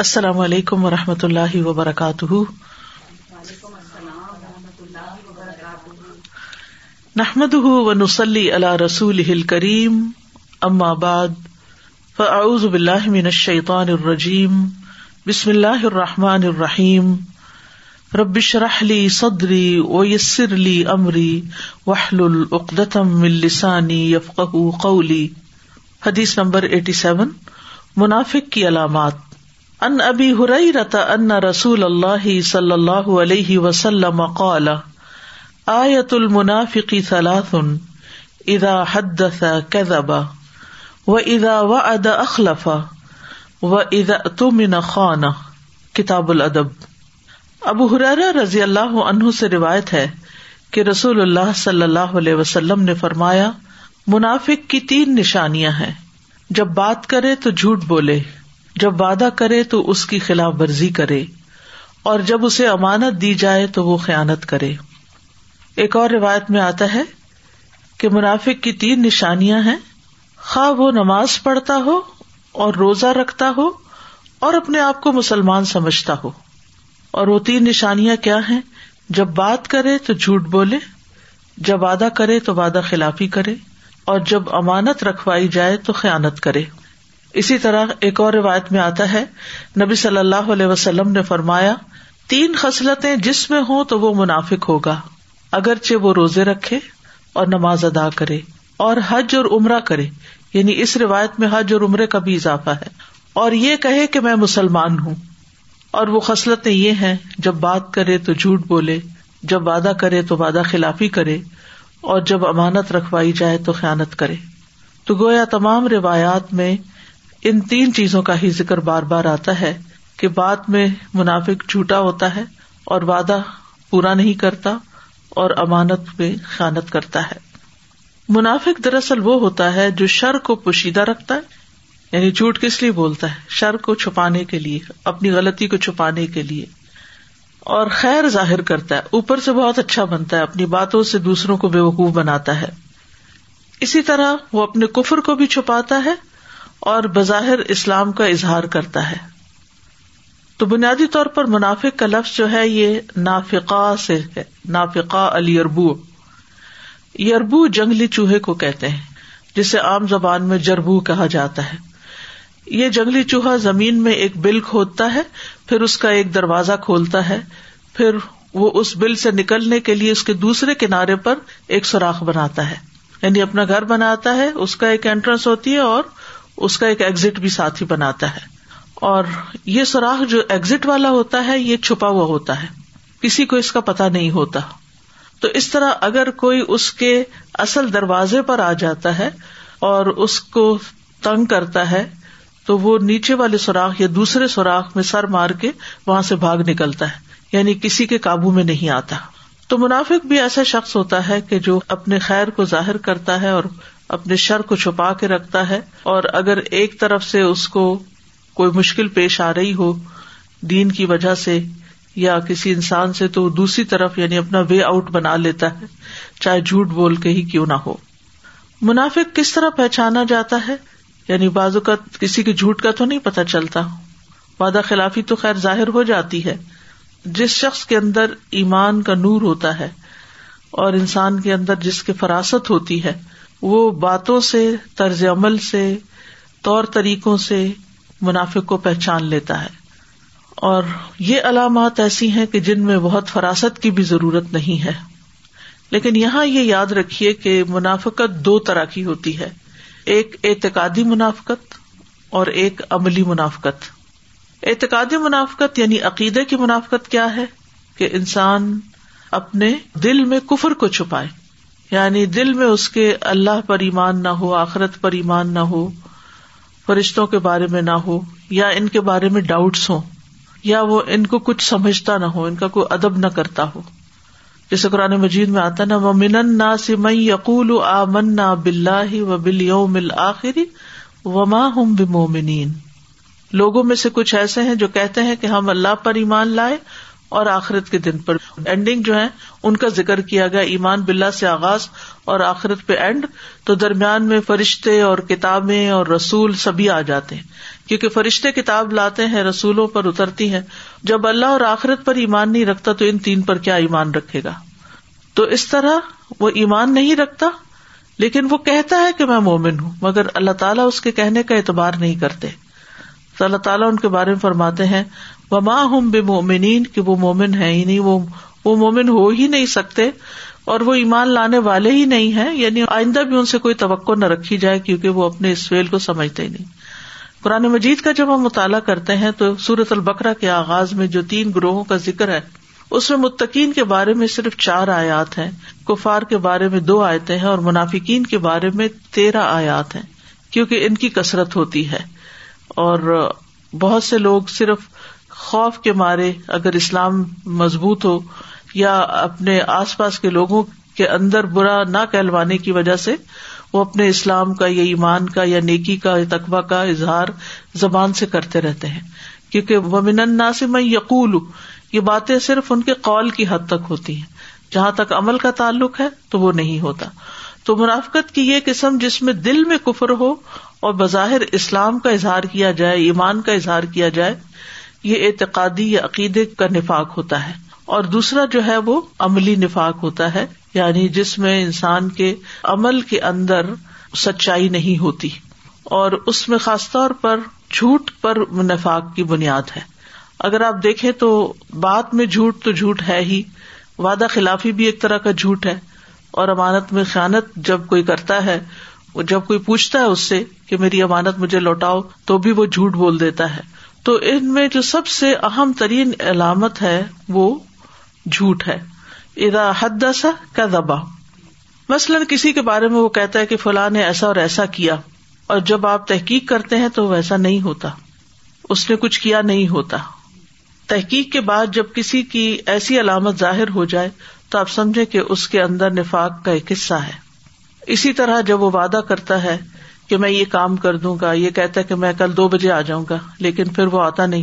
السلام علیکم و رحمۃ اللہ وبرکاتہ۔ نحمد و نسلی اللہ رسول کریم ام آباد فعز باللہ من الشیطان الرجیم، بسم اللہ الرحمٰن الرحیم۔ ربش رحلی صدری ویسر علی عمری وحل العقدم السانی یفق قولی۔ حدیث نمبر ایٹی سیون، منافق کی علامات۔ ان ابی حریرت ان رسول اللہ صلی اللہ علیہ وسلم قال، آیت المنافقی ثلاث، اذا حدث كذب واذا وعد اخلف واذا اؤتمن خان، کتاب الادب۔ ابو حرار رضی اللہ عنہ سے روایت ہے کہ رسول اللہ صلی اللہ علیہ وسلم نے فرمایا، منافق کی تین نشانیاں ہیں، جب بات کرے تو جھوٹ بولے۔ جب وعدہ کرے تو اس کی خلاف ورزی کرے، اور جب اسے امانت دی جائے تو وہ خیانت کرے۔ ایک اور روایت میں آتا ہے کہ منافق کی تین نشانیاں ہیں، خواہ وہ نماز پڑھتا ہو اور روزہ رکھتا ہو اور اپنے آپ کو مسلمان سمجھتا ہو۔ اور وہ تین نشانیاں کیا ہیں؟ جب بات کرے تو جھوٹ بولے، جب وعدہ کرے تو وعدہ خلافی کرے، اور جب امانت رکھوائی جائے تو خیانت کرے۔ اسی طرح ایک اور روایت میں آتا ہے، نبی صلی اللہ علیہ وسلم نے فرمایا، تین خصلتیں جس میں ہوں تو وہ منافق ہوگا، اگرچہ وہ روزے رکھے اور نماز ادا کرے اور حج اور عمرہ کرے یعنی اس روایت میں حج اور عمرے کا بھی اضافہ ہے۔ اور یہ کہے کہ میں مسلمان ہوں۔ اور وہ خصلتیں یہ ہیں، جب بات کرے تو جھوٹ بولے، جب وعدہ کرے تو وعدہ خلافی کرے، اور جب امانت رکھوائی جائے تو خیانت کرے۔ تو گویا تمام روایات میں ان تین چیزوں کا ہی ذکر بار بار آتا ہے کہ بات میں منافق جھوٹا ہوتا ہے اور وعدہ پورا نہیں کرتا اور امانت میں خیانت کرتا ہے۔ منافق دراصل وہ ہوتا ہے جو شر کو پوشیدہ رکھتا ہے یعنی جھوٹ کس لیے بولتا ہے؟ شر کو چھپانے کے لیے، اپنی غلطی کو چھپانے کے لیے۔ اور خیر ظاہر کرتا ہے، اوپر سے بہت اچھا بنتا ہے، اپنی باتوں سے دوسروں کو بے وقوف بناتا ہے۔ اسی طرح وہ اپنے کفر کو بھی چھپاتا ہے اور بظاہر اسلام کا اظہار کرتا ہے۔ تو بنیادی طور پر منافق کا لفظ جو ہے یہ نافقا سے ہے نافقا علی یربو جنگلی چوہے کو کہتے ہیں، جسے عام زبان میں جربو کہا جاتا ہے۔ یہ جنگلی چوہا زمین میں ایک بل کھودتا ہے، پھر اس کا ایک دروازہ کھولتا ہے، پھر وہ اس بل سے نکلنے کے لیے اس کے دوسرے کنارے پر ایک سوراخ بناتا ہے۔ یعنی اپنا گھر بناتا ہے، اس کا ایک اینٹرنس ہوتی ہے اور اس کا ایک ایگزٹ بھی ساتھ ہی بناتا ہے۔ اور یہ سوراخ جو ایگزٹ والا ہوتا ہے، یہ چھپا ہوا ہوتا ہے۔ کسی کو اس کا پتا نہیں ہوتا۔ تو اس طرح اگر کوئی اس کے اصل دروازے پر آ جاتا ہے اور اس کو تنگ کرتا ہے، تو وہ نیچے والے سوراخ یا دوسرے سوراخ میں سر مار کے وہاں سے بھاگ نکلتا ہے۔ یعنی کسی کے قابو میں نہیں آتا۔ تو منافق بھی ایسا شخص ہوتا ہے کہ جو اپنے خیر کو ظاہر کرتا ہے اور اپنے شر کو چھپا کے رکھتا ہے اور اگر ایک طرف سے اس کو کوئی مشکل پیش آ رہی ہو دین کی وجہ سے یا کسی انسان سے تو دوسری طرف یعنی اپنا وے آؤٹ بنا لیتا ہے، چاہے جھوٹ بول کے ہی کیوں نہ ہو۔ منافق کس طرح پہچانا جاتا ہے؟ یعنی بازو کا کسی کے جھوٹ کا تو نہیں پتا چلتا۔ وعدہ خلافی تو خیر ظاہر ہو جاتی ہے۔ جس شخص کے اندر ایمان کا نور ہوتا ہے اور انسان کے اندر جس کی فراست ہوتی ہے وہ باتوں سے، طرز عمل سے، طور طریقوں سے منافق کو پہچان لیتا ہے۔ اور یہ علامات ایسی ہیں کہ جن میں بہت فراست کی بھی ضرورت نہیں ہے۔ لیکن یہاں یہ یاد رکھیے کہ منافقت دو طرح کی ہوتی ہے۔ ایک اعتقادی منافقت اور ایک عملی منافقت۔ اعتقادی منافقت یعنی عقیدے کی منافقت کیا ہے؟ کہ انسان اپنے دل میں کفر کو چھپائے۔ یعنی دل میں اس کے اللہ پر ایمان نہ ہو، آخرت پر ایمان نہ ہو، فرشتوں کے بارے میں نہ ہو، یا ان کے بارے میں ڈاؤٹس ہو یا وہ ان کو کچھ سمجھتا نہ ہو، ان کا کوئی ادب نہ کرتا ہو۔ جیسے قرآن مجید میں آتا نا وہ من نا سمئی یقول آ من نہ بلّہ و بل یوم آخری وما ہم بمومنین لوگوں میں سے کچھ ایسے ہیں جو کہتے ہیں کہ ہم اللہ پر ایمان لائے اور آخرت کے دن پر اینڈنگ جو ہے، ان کا ذکر کیا گیا، ایمان بلا سے آغاز اور آخرت پہ اینڈ تو درمیان میں فرشتے اور کتابیں اور رسول سبھی آ جاتے ہیں۔ کیونکہ فرشتے کتاب لاتے ہیں، رسولوں پر اترتی ہیں۔ جب اللہ اور آخرت پر ایمان نہیں رکھتا، تو ان تین پر کیا ایمان رکھے گا؟ تو اس طرح وہ ایمان نہیں رکھتا، لیکن وہ کہتا ہے کہ میں مومن ہوں، مگر اللہ تعالیٰ اس کے کہنے کا اعتبار نہیں کرتے۔ تو اللہ تعالیٰ ان کے بارے میں فرماتے ہیں وہ ماں ہوں بے مومنین کہ وہ مومن ہے ہی نہیں، وہ مومن ہو ہی نہیں سکتے اور وہ ایمان لانے والے ہی نہیں ہے یعنی آئندہ بھی ان سے کوئی توقع نہ رکھی جائے کیونکہ وہ اپنے اس فیل کو سمجھتے ہی نہیں۔ قرآن مجید کا جب ہم مطالعہ کرتے ہیں تو سورت البکرا کے آغاز میں جو تین گروہوں کا ذکر ہے، اس میں متقین کے بارے میں صرف چار آیات ہیں، کفار کے بارے میں دو آیتیں ہیں اور منافقین کے بارے میں تیرہ آیات ہیں، کیونکہ ان کی کثرت ہوتی ہے۔ اور بہت سے لوگ صرف خوف کے مارے اگر اسلام مضبوط ہو یا اپنے آس پاس کے لوگوں کے اندر برا نہ کہلوانے کی وجہ سے وہ اپنے اسلام کا یا ایمان کا یا نیکی کا یا تقبہ کا اظہار زبان سے کرتے رہتے ہیں۔ کیونکہ وہ من ناسم یقول، یہ باتیں صرف ان کے قول کی حد تک ہوتی ہیں۔ جہاں تک عمل کا تعلق ہے تو وہ نہیں ہوتا۔ تو منافقت کی یہ قسم جس میں دل میں کفر ہو اور بظاہر اسلام کا اظہار کیا جائے، ایمان کا اظہار کیا جائے یہ اعتقادی یا عقیدے کا نفاق ہوتا ہے اور دوسرا جو ہے وہ عملی نفاق ہوتا ہے یعنی جس میں انسان کے عمل کے اندر سچائی نہیں ہوتی اور اس میں خاص طور پر جھوٹ پر نفاق کی بنیاد ہے۔ اگر آپ دیکھیں تو بات میں جھوٹ تو جھوٹ ہے ہی، وعدہ خلافی بھی ایک طرح کا جھوٹ ہے اور امانت میں خیانت جب کوئی کرتا ہے، جب کوئی پوچھتا ہے اس سے کہ میری امانت مجھے لوٹاؤ، تو بھی وہ جھوٹ بول دیتا ہے۔ تو ان میں جو سب سے اہم ترین علامت ہے وہ جھوٹ ہے۔ ادا حد سا کا دبا مثلاً کسی کے بارے میں وہ کہتا ہے کہ فلاں نے ایسا اور ایسا کیا اور جب آپ تحقیق کرتے ہیں تو ویسا نہیں ہوتا۔ اس نے کچھ کیا نہیں ہوتا۔ تحقیق کے بعد جب کسی کی ایسی علامت ظاہر ہو جائے تو آپ سمجھے کہ اس کے اندر نفاق کا ایک حصہ ہے۔ اسی طرح جب وہ وعدہ کرتا ہے کہ میں یہ کام کر دوں گا، یہ کہتا ہے کہ میں کل دو بجے آ جاؤں گا، لیکن پھر وہ آتا نہیں۔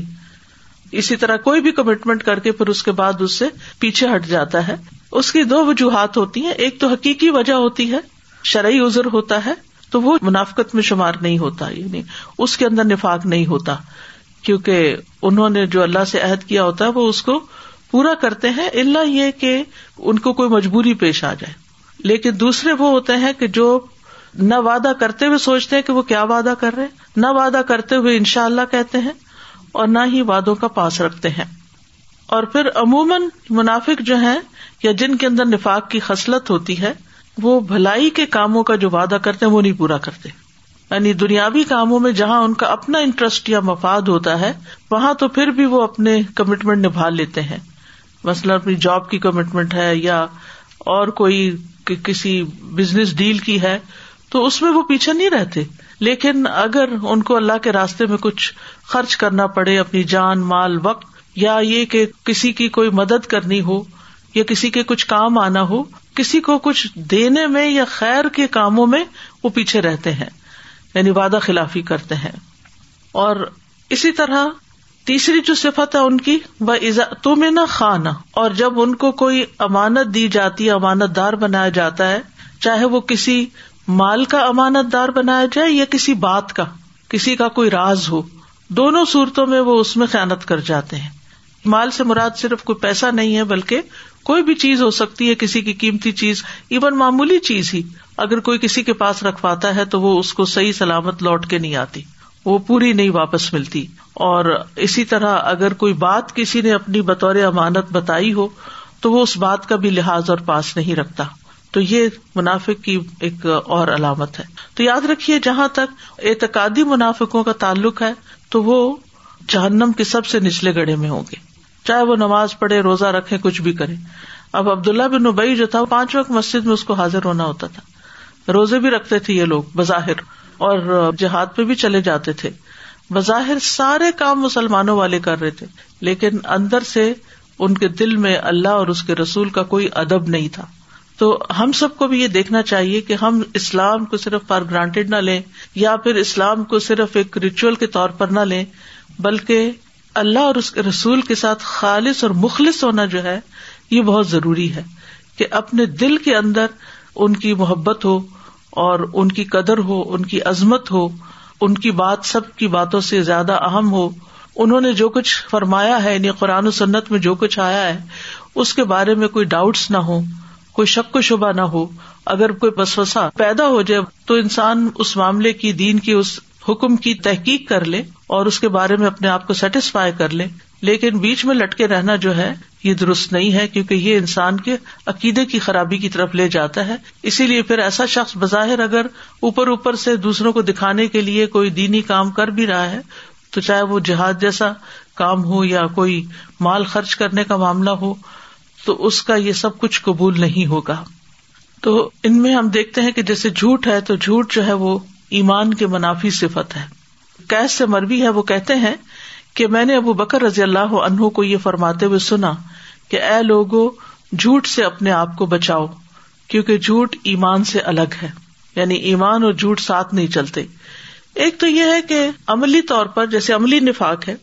اسی طرح کوئی بھی کمٹمنٹ کر کے پھر اس کے بعد اس سے پیچھے ہٹ جاتا ہے۔ اس کی دو وجوہات ہوتی ہیں، ایک تو حقیقی وجہ ہوتی ہے، شرعی ازر ہوتا ہے، تو وہ منافقت میں شمار نہیں ہوتا یعنی اس کے اندر نفاق نہیں ہوتا۔ کیونکہ انہوں نے جو اللہ سے عہد کیا ہوتا ہے، وہ اس کو پورا کرتے ہیں اللہ یہ کہ ان کو کوئی مجبوری پیش آ جائے۔ لیکن دوسرے وہ ہوتے ہیں کہ جو نہ وعدہ کرتے ہوئے سوچتے ہیں کہ وہ کیا وعدہ کر رہے نہ وعدہ کرتے ہوئے ان شاء اللہ کہتے ہیں اور نہ ہی وادوں کا پاس رکھتے ہیں۔ اور پھر عموماً منافق جو ہے یا جن کے اندر نفاق کی خصلت ہوتی ہے، وہ بھلائی کے کاموں کا جو وعدہ کرتے ہیں، وہ نہیں پورا کرتے۔ یعنی دنیاوی کاموں میں جہاں ان کا اپنا انٹرسٹ یا مفاد ہوتا ہے، وہاں تو پھر بھی وہ اپنے کمٹمنٹ نبھا لیتے ہیں۔ مثلاً اپنی جاب کی کمٹمنٹ ہے یا اور کوئی کسی بزنس ڈیل کی ہے تو اس میں وہ پیچھے نہیں رہتے۔ لیکن اگر ان کو اللہ کے راستے میں کچھ خرچ کرنا پڑے، اپنی جان، مال، وقت، یا یہ کہ کسی کی کوئی مدد کرنی ہو، یا کسی کے کچھ کام آنا ہو، کسی کو کچھ دینے میں یا خیر کے کاموں میں وہ پیچھے رہتے ہیں یعنی وعدہ خلافی کرتے ہیں۔ اور اسی طرح تیسری جو صفت ہے ان کی وہ تو میں نہ خانہ اور جب ان کو کوئی امانت دی جاتی ہے امانت دار بنایا جاتا ہے، چاہے وہ کسی مال کا امانت دار بنایا جائے یا کسی بات کا، کسی کا کوئی راز ہو، دونوں صورتوں میں وہ اس میں خیالت کر جاتے ہیں۔ مال سے مراد صرف کوئی پیسہ نہیں ہے، بلکہ کوئی بھی چیز ہو سکتی ہے، کسی کی قیمتی چیز ایون معمولی چیز ہی۔ اگر کوئی کسی کے پاس رکھواتا ہے تو وہ اس کو صحیح سلامت لوٹ کے نہیں آتی۔ وہ پوری نہیں واپس ملتی۔ اور اسی طرح اگر کوئی بات کسی نے اپنی بطور امانت بتائی ہو، تو وہ اس بات کا بھی لحاظ اور پاس نہیں رکھتا۔ تو یہ منافق کی ایک اور علامت ہے۔ تو یاد رکھیے جہاں تک اعتقادی منافقوں کا تعلق ہے، تو وہ جہنم کے سب سے نچلے گڑے میں ہوں گے۔ چاہے وہ نماز پڑھے، روزہ رکھے، کچھ بھی کرے۔ اب عبداللہ بن نبئی جو تھا پانچ وقت مسجد میں اس کو حاضر ہونا ہوتا تھا۔ روزے بھی رکھتے تھے یہ لوگ، بظاہر۔ اور جہاد پہ بھی چلے جاتے تھے۔ بظاہر سارے کام مسلمانوں والے کر رہے تھے۔ لیکن اندر سے ان کے دل میں اللہ اور اس کے رسول کا کوئی ادب نہیں تھا۔ تو ہم سب کو بھی یہ دیکھنا چاہیے کہ ہم اسلام کو صرف فار گرانٹیڈ نہ لیں یا پھر اسلام کو صرف ایک ریچول کے طور پر نہ لیں، بلکہ اللہ اور اس کے رسول کے ساتھ خالص اور مخلص ہونا جو ہے، یہ بہت ضروری ہے کہ اپنے دل کے اندر ان کی محبت ہو اور ان کی قدر ہو، ان کی عظمت ہو، ان کی بات سب کی باتوں سے زیادہ اہم ہو۔ انہوں نے جو کچھ فرمایا ہے یعنی قرآن و سنت میں جو کچھ آیا ہے، اس کے بارے میں کوئی ڈاؤٹس نہ ہو کوئی شک و شبہ نہ ہو، اگر کوئی بسوسا پیدا ہو جائے تو انسان اس معاملے کی دین کی اس حکم کی تحقیق کر لے اور اس کے بارے میں اپنے آپ کو سیٹسفائی کر لے۔ لیکن بیچ میں لٹکے رہنا جو ہے، یہ درست نہیں ہے، کیونکہ یہ انسان کے عقیدے کی خرابی کی طرف لے جاتا ہے۔ اسی لیے پھر ایسا شخص بظاہر اگر اوپر اوپر سے دوسروں کو دکھانے کے لیے کوئی دینی کام کر بھی رہا ہے، تو چاہے وہ جہاد جیسا کام ہو یا کوئی مال خرچ کرنے کا معاملہ ہو تو اس کا یہ سب کچھ قبول نہیں ہوگا۔ تو ان میں ہم دیکھتے ہیں کہ جیسے جھوٹ ہے تو جھوٹ جو ہے وہ ایمان کے منافی صفت ہے۔ کیس سے مربی ہے، وہ کہتے ہیں کہ میں نے ابو بکر رضی اللہ عنہ کو یہ فرماتے ہوئے سنا کہ اے لوگو، جھوٹ سے اپنے آپ کو بچاؤ، کیونکہ جھوٹ ایمان سے الگ ہے۔ یعنی ایمان اور جھوٹ ساتھ نہیں چلتے۔ ایک تو یہ ہے کہ عملی طور پر، جیسے عملی نفاق ہے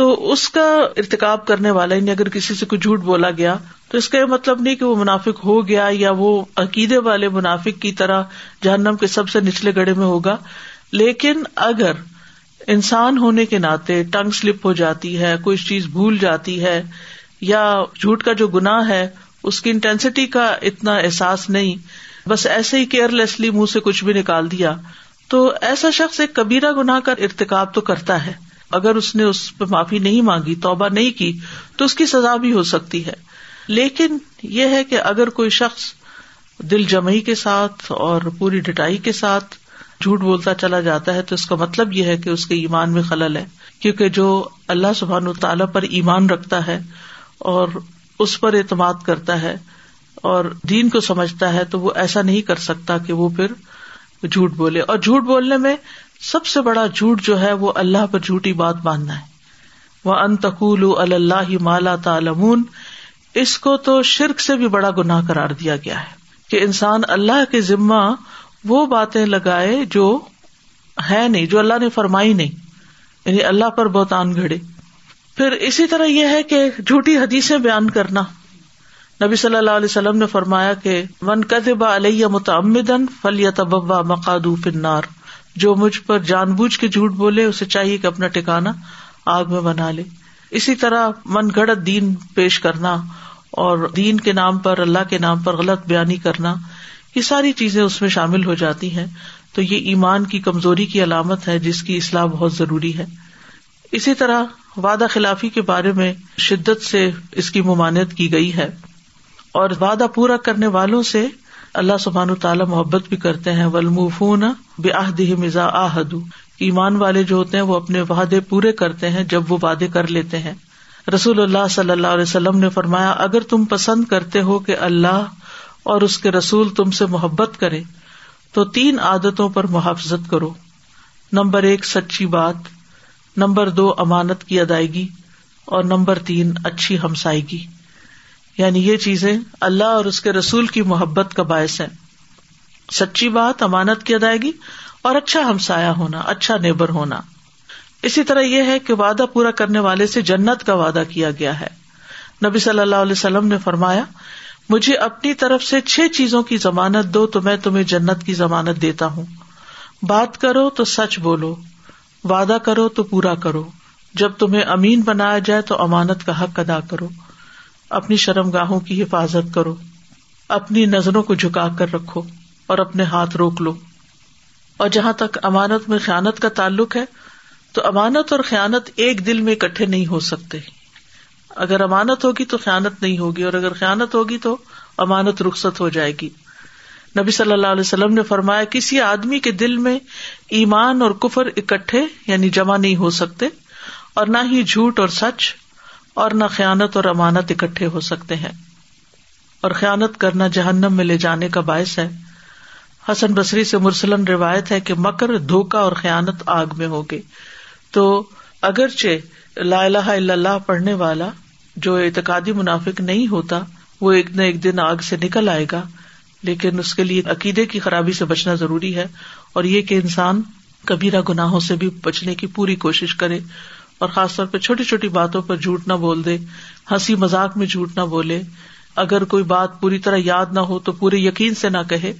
تو اس کا ارتقاب کرنے والا یعنی اگر کسی سے کوئی جھوٹ بولا گیا، تو اس کا یہ مطلب نہیں کہ وہ منافق ہو گیا یا وہ عقیدے والے منافق کی طرح جہنم کے سب سے نچلے گڑے میں ہوگا۔ لیکن اگر انسان ہونے کے ناطے ٹنگ سلپ ہو جاتی ہے، کوئی چیز بھول جاتی ہے یا جھوٹ کا جو گنا ہے، اس کی انٹینسٹی کا اتنا احساس نہیں، بس ایسے ہی کیئر لیسلی منہ سے کچھ بھی نکال دیا، تو ایسا شخص ایک کبیرا گناہ کا ارتقاب تو کرتا ہے۔ اگر اس نے اس پہ معافی نہیں مانگی، توبہ نہیں کی، تو اس کی سزا بھی ہو سکتی ہے۔ لیکن یہ ہے کہ اگر کوئی شخص دل جمعی کے ساتھ اور پوری ڈٹائی کے ساتھ جھوٹ بولتا چلا جاتا ہے، تو اس کا مطلب یہ ہے کہ اس کے ایمان میں خلل ہے۔ کیونکہ جو اللہ سبحان و تعالیٰ پر ایمان رکھتا ہے اور اس پر اعتماد کرتا ہے اور دین کو سمجھتا ہے، تو وہ ایسا نہیں کر سکتا کہ وہ پھر جھوٹ بولے۔ اور جھوٹ بولنے میں سب سے بڑا جھوٹ جو ہے وہ اللہ پر جھوٹی بات باندھنا ہے۔ وہ انتقول اللہ مالا تعلمون۔ اس کو تو شرک سے بھی بڑا گناہ کرار دیا گیا ہے۔ کہ انسان اللہ کے ذمہ وہ باتیں لگائے جو ہے نہیں، جو اللہ نے فرمائی نہیں۔ یعنی اللہ پر بہت آن گھڑے۔ پھر اسی طرح یہ ہے کہ جھوٹی حدیثیں بیان کرنا۔ نبی صلی اللہ علیہ وسلم نے فرمایا کہ ون کدبا علیہ متعمدن فل یا تبا مقادو فنار جو مجھ پر جان بوجھ کے جھوٹ بولے، اسے چاہیے کہ اپنا ٹکانا آگ میں بنا لے۔ اسی طرح من گڑت دین پیش کرنا اور دین کے نام پر، اللہ کے نام پر غلط بیانی کرنا، یہ ساری چیزیں اس میں شامل ہو جاتی ہیں۔ تو یہ ایمان کی کمزوری کی علامت ہے، جس کی اصلاح بہت ضروری ہے۔ اسی طرح وعدہ خلافی کے بارے میں شدت سے اس کی ممانعت کی گئی ہے۔ اور وعدہ پورا کرنے والوں سے اللہ سبحان تعالیٰ محبت بھی کرتے ہیں ولمفون بے مزا آہد ایمان والے جو ہوتے ہیں، وہ اپنے وعدے پورے کرتے ہیں جب وہ وعدے کر لیتے ہیں۔ رسول اللہ صلی اللہ علیہ وسلم نے فرمایا، اگر تم پسند کرتے ہو کہ اللہ اور اس کے رسول تم سے محبت کرے، تو تین عادتوں پر محافظت کرو۔ نمبر ایک، سچی بات۔ نمبر دو، امانت کی ادائیگی۔ اور نمبر تین، اچھی ہمسائیگی یعنی یہ چیزیں اللہ اور اس کے رسول کی محبت کا باعث ہے سچی بات امانت کی ادائیگی اور اچھا ہمسایا ہونا اچھا نیبر ہونا۔ اسی طرح یہ ہے کہ وعدہ پورا کرنے والے سے جنت کا وعدہ کیا گیا ہے۔ نبی صلی اللہ علیہ وسلم نے فرمایا، مجھے اپنی طرف سے چھ چیزوں کی ضمانت دو تو میں تمہیں جنت کی ضمانت دیتا ہوں۔ بات کرو تو سچ بولو، وعدہ کرو تو پورا کرو۔ جب تمہیں امین بنایا جائے تو امانت کا حق ادا کرو۔ اپنی شرم گاہوں کی حفاظت کرو، اپنی نظروں کو جھکا کر رکھو اور اپنے ہاتھ روک لو۔ اور جہاں تک امانت میں خیانت کا تعلق ہے، تو امانت اور خیانت ایک دل میں اکٹھے نہیں ہو سکتے۔ اگر امانت ہوگی تو خیانت نہیں ہوگی، اور اگر خیانت ہوگی تو امانت رخصت ہو جائے گی۔ نبی صلی اللہ علیہ وسلم نے فرمایا، کسی آدمی کے دل میں ایمان اور کفر اکٹھے یعنی جمع نہیں ہو سکتے، اور نہ ہی جھوٹ اور سچ اور نہ خیانت اور امانت اکٹھے ہو سکتے ہیں۔ اور خیانت کرنا جہنم میں لے جانے کا باعث ہے۔ حسن بصری سے مرسلن روایت ہے کہ مکر دھوکا اور خیانت آگ میں ہوگے تو اگرچہ لا الہ الا اللہ پڑھنے والا جو اعتقادی منافق نہیں ہوتا، وہ ایک نہ ایک دن آگ سے نکل آئے گا۔ لیکن اس کے لیے عقیدے کی خرابی سے بچنا ضروری ہے۔ اور یہ کہ انسان کبیرہ گناہوں سے بھی بچنے کی پوری کوشش کرے۔ اور خاص طور پہ چھوٹی چھوٹی باتوں پر جھوٹ نہ بول دے، ہنسی مذاق میں جھوٹ نہ بولے۔ اگر کوئی بات پوری طرح یاد نہ ہو تو پورے یقین سے نہ کہے۔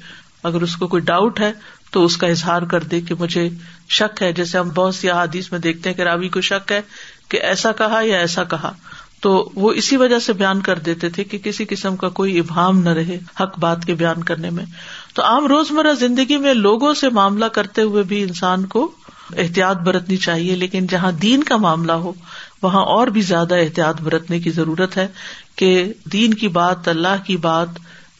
اگر اس کو کوئی ڈاؤٹ ہے تو اس کا اظہار کر دے کہ مجھے شک ہے۔ جیسے ہم بہت سی احادیث میں دیکھتے ہیں کہ راوی کو شک ہے کہ ایسا کہا یا ایسا کہا۔ تو وہ اسی وجہ سے بیان کر دیتے تھے کہ کسی قسم کا کوئی ابہام نہ رہے حق بات کے بیان کرنے میں۔ تو عام روزمرہ زندگی میں لوگوں سے معاملہ کرتے ہوئے بھی انسان کو احتیاط برتنی چاہیے، لیکن جہاں دین کا معاملہ ہو، وہاں اور بھی زیادہ احتیاط برتنے کی ضرورت ہے کہ دین کی بات، اللہ کی بات،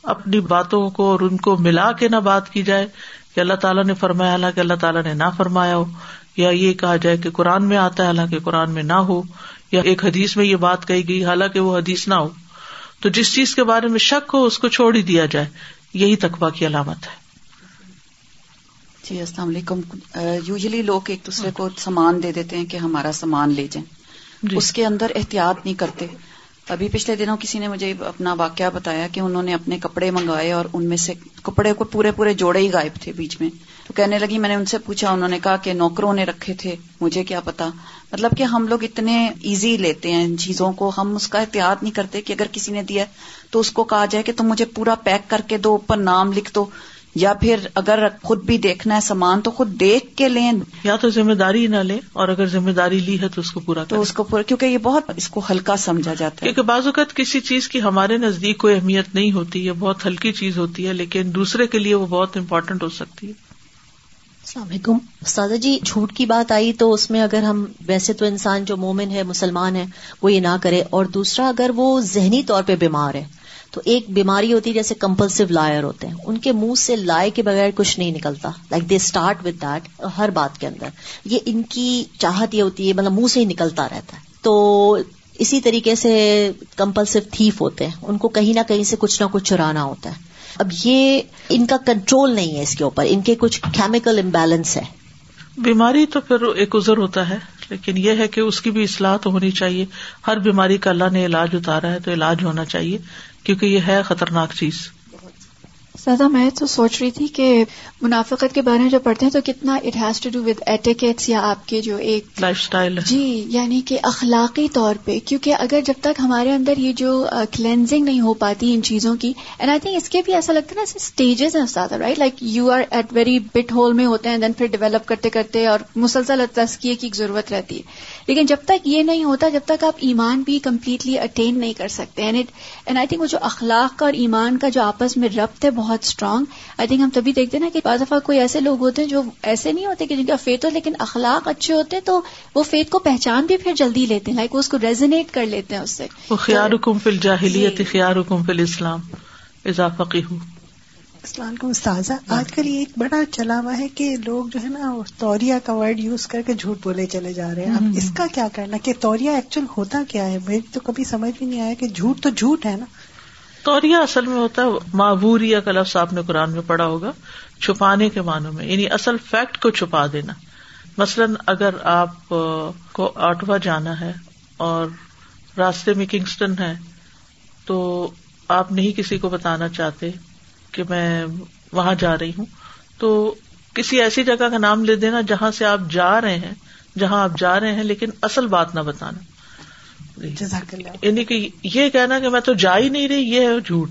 اپنی باتوں کو اور ان کو ملا کے نہ بات کی جائے کہ اللہ تعالیٰ نے فرمایا، حالانکہ اللہ تعالیٰ نے نہ فرمایا ہو، یا یہ کہا جائے کہ قرآن میں آتا ہے، حالانکہ قرآن میں نہ ہو، یا ایک حدیث میں یہ بات کہی گئی، حالانکہ وہ حدیث نہ ہو۔ تو جس چیز کے بارے میں شک ہو، اس کو چھوڑ ہی دیا جائے۔ یہی تقوا کی علامت ہے۔ جی السلام علیکم۔ یوزلی لوگ ایک دوسرے کو سامان دے دیتے ہیں کہ ہمارا سامان لے جائیں۔ جی. اس کے اندر احتیاط نہیں کرتے۔ ابھی پچھلے دنوں کسی نے مجھے اپنا واقعہ بتایا کہ انہوں نے اپنے کپڑے منگائے اور ان میں سے کپڑے کو پورے پورے جوڑے ہی غائب تھے بیچ میں۔ تو کہنے لگی میں نے ان سے پوچھا انہوں نے کہا کہ نوکروں نے رکھے تھے مجھے کیا پتا؟ مطلب کہ ہم لوگ اتنے ایزی لیتے ہیں ان چیزوں کو ہم اس کا احتیاط نہیں کرتے کہ اگر کسی نے دیا تو اس کو کہا جائے کہ تم مجھے پورا پیک کر کے دو اوپر نام لکھ دو۔ یا پھر اگر خود بھی دیکھنا ہے سامان تو خود دیکھ کے لیں۔ یا تو ذمہ داری نہ لے اور اگر ذمہ داری لی ہے تو اس کو پورا تو اس کو پورا کیونکہ یہ بہت اس کو ہلکا سمجھا جاتا ہے۔ کیونکہ بعض اوقات کسی چیز کی ہمارے نزدیک کوئی اہمیت نہیں ہوتی یہ بہت ہلکی چیز ہوتی ہے لیکن دوسرے کے لیے وہ بہت امپورٹینٹ ہو سکتی ہے۔ السلام علیکم۔ سادہ جی جھوٹ کی بات آئی تو اس میں اگر ہم ویسے تو انسان جو مومن ہے مسلمان ہے وہ یہ نہ کرے۔ اور دوسرا اگر وہ ذہنی طور پہ بیمار ہے تو ایک بیماری ہوتی ہے جیسے کمپلسو لائر ہوتے ہیں۔ ان کے منہ سے لائے کے بغیر کچھ نہیں نکلتا۔ Like they start with that ہر بات کے اندر۔ یہ ان کی چاہت یہ ہوتی ہے مطلب منہ سے ہی نکلتا رہتا ہے۔ تو اسی طریقے سے کمپلسو تھیف ہوتے ہیں۔ ان کو کہیں نہ کہیں سے کچھ نہ کچھ چرانا ہوتا ہے۔ اب یہ ان کا کنٹرول نہیں ہے اس کے اوپر۔ ان کے کچھ کیمیکل امبیلنس ہے۔ بیماری تو پھر ایک ازر ہوتا ہے، لیکن یہ ہے کہ اس کی بھی اصلاح تو ہونی چاہیے۔ ہر بیماری کا اللہ نے علاج اتارا ہے تو علاج ہونا چاہیے۔ کیونکہ یہ ہے خطرناک چیز۔ سزا میں تو سوچ رہی تھی کہ منافقت کے بارے میں جو پڑھتے ہیں تو کتنا it has to do with etiquettes یا آپ کے جو ایک لائف اسٹائل جی یعنی کہ اخلاقی طور پہ کیونکہ اگر جب تک ہمارے اندر یہ جو کلینزنگ نہیں ہو پاتی ان چیزوں کی اینڈ آئی تھنک اس کے بھی ایسا لگتا ہے نا اسٹیجز ہیں زیادہ right like you are at very but whole میں ہوتے ہیں دین پھر ڈیولپ کرتے کرتے اور مسلسل تسکیے کی ضرورت رہتی ہے۔ لیکن جب تک یہ نہیں ہوتا جب تک آپ ایمان بھی کمپلیٹلی اٹین نہیں کر سکتے اینڈ آئی تھنک وہ جو اخلاق کا اور ایمان کا جو آپس میں ربط ہے بہت اسٹرانگ آئی تھنک ہم تبھی دیکھتے نا کہ بعض دفعہ کوئی ایسے لوگ ہوتے ہیں جو ایسے نہیں ہوتے کہ جن کا فیت ہو لیکن اخلاق اچھے ہوتے ہیں تو وہ فیت کو پہچان بھی پھر جلدی لیتے ہیں. لائک وہ اس کو ریزنیٹ کر لیتے ہیں اس سے. خیار حکم فل جاہلیت خیار حکم فل اسلام اضافہ ہوں السلام علیکم استاذہ. آج کل یہ ایک بڑا چلا ہوا ہے کہ لوگ جو ہے نا توریا کا ورڈ یوز کر کے جھوٹ بولے چلے جا رہے ہیں. اب اس کا کیا کرنا کہ توریا ایکچوئل ہوتا کیا ہے؟ میری تو کبھی سمجھ بھی نہیں آیا کہ جھوٹ تو جھوٹ ہے نا. توریا اصل میں ہوتا ہے معبوریا کا لفظ آپ نے قرآن میں پڑھا ہوگا، چھپانے کے معنوں میں یعنی اصل فیکٹ کو چھپا دینا۔ مثلاً اگر آپ کو آٹوا جانا ہے اور راستے میں کنگسٹن ہے، تو آپ نہیں کسی کو بتانا چاہتے کہ میں وہاں جا رہی ہوں، تو کسی ایسی جگہ کا نام لے دینا جہاں سے آپ جا رہے ہیں، جہاں آپ جا رہے ہیں، لیکن اصل بات نہ بتانا۔ یعنی کہ یہ کہنا کہ میں تو جا ہی نہیں رہی یہ ہے جھوٹ.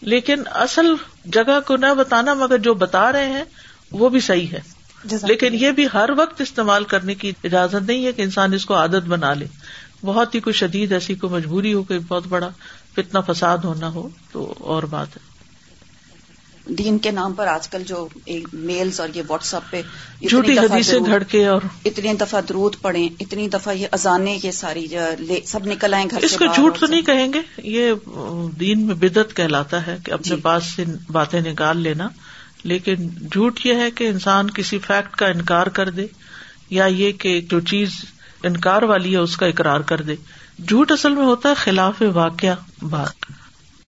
لیکن اصل جگہ کو نہ بتانا مگر جو بتا رہے ہیں وہ بھی صحیح ہے. لیکن یہ بھی ہر وقت استعمال کرنے کی اجازت نہیں ہے کہ انسان اس کو عادت بنا لے. بہت ہی کوئی شدید ایسی کوئی مجبوری ہو کہ بہت بڑا اتنا فساد ہونا ہو تو اور بات ہے۔ دین کے نام پر آج کل جو میلز اور یہ واٹس ایپ پہ جھوٹی حدیثیں کے اور اتنی دفعہ درود پڑے اتنی دفعہ یہ ازانے یہ ساری سب نکل آئے گھر اس کو جھوٹ تو نہیں کہیں گے یہ دین میں بدت کہلاتا ہے کہ اپنے جی۔ پاس سے باتیں نکال لینا لیکن جھوٹ یہ ہے کہ انسان کسی فیکٹ کا انکار کر دے یا یہ کہ جو چیز انکار والی ہے اس کا اقرار کر دے جھوٹ اصل میں ہوتا ہے خلاف واقعہ بات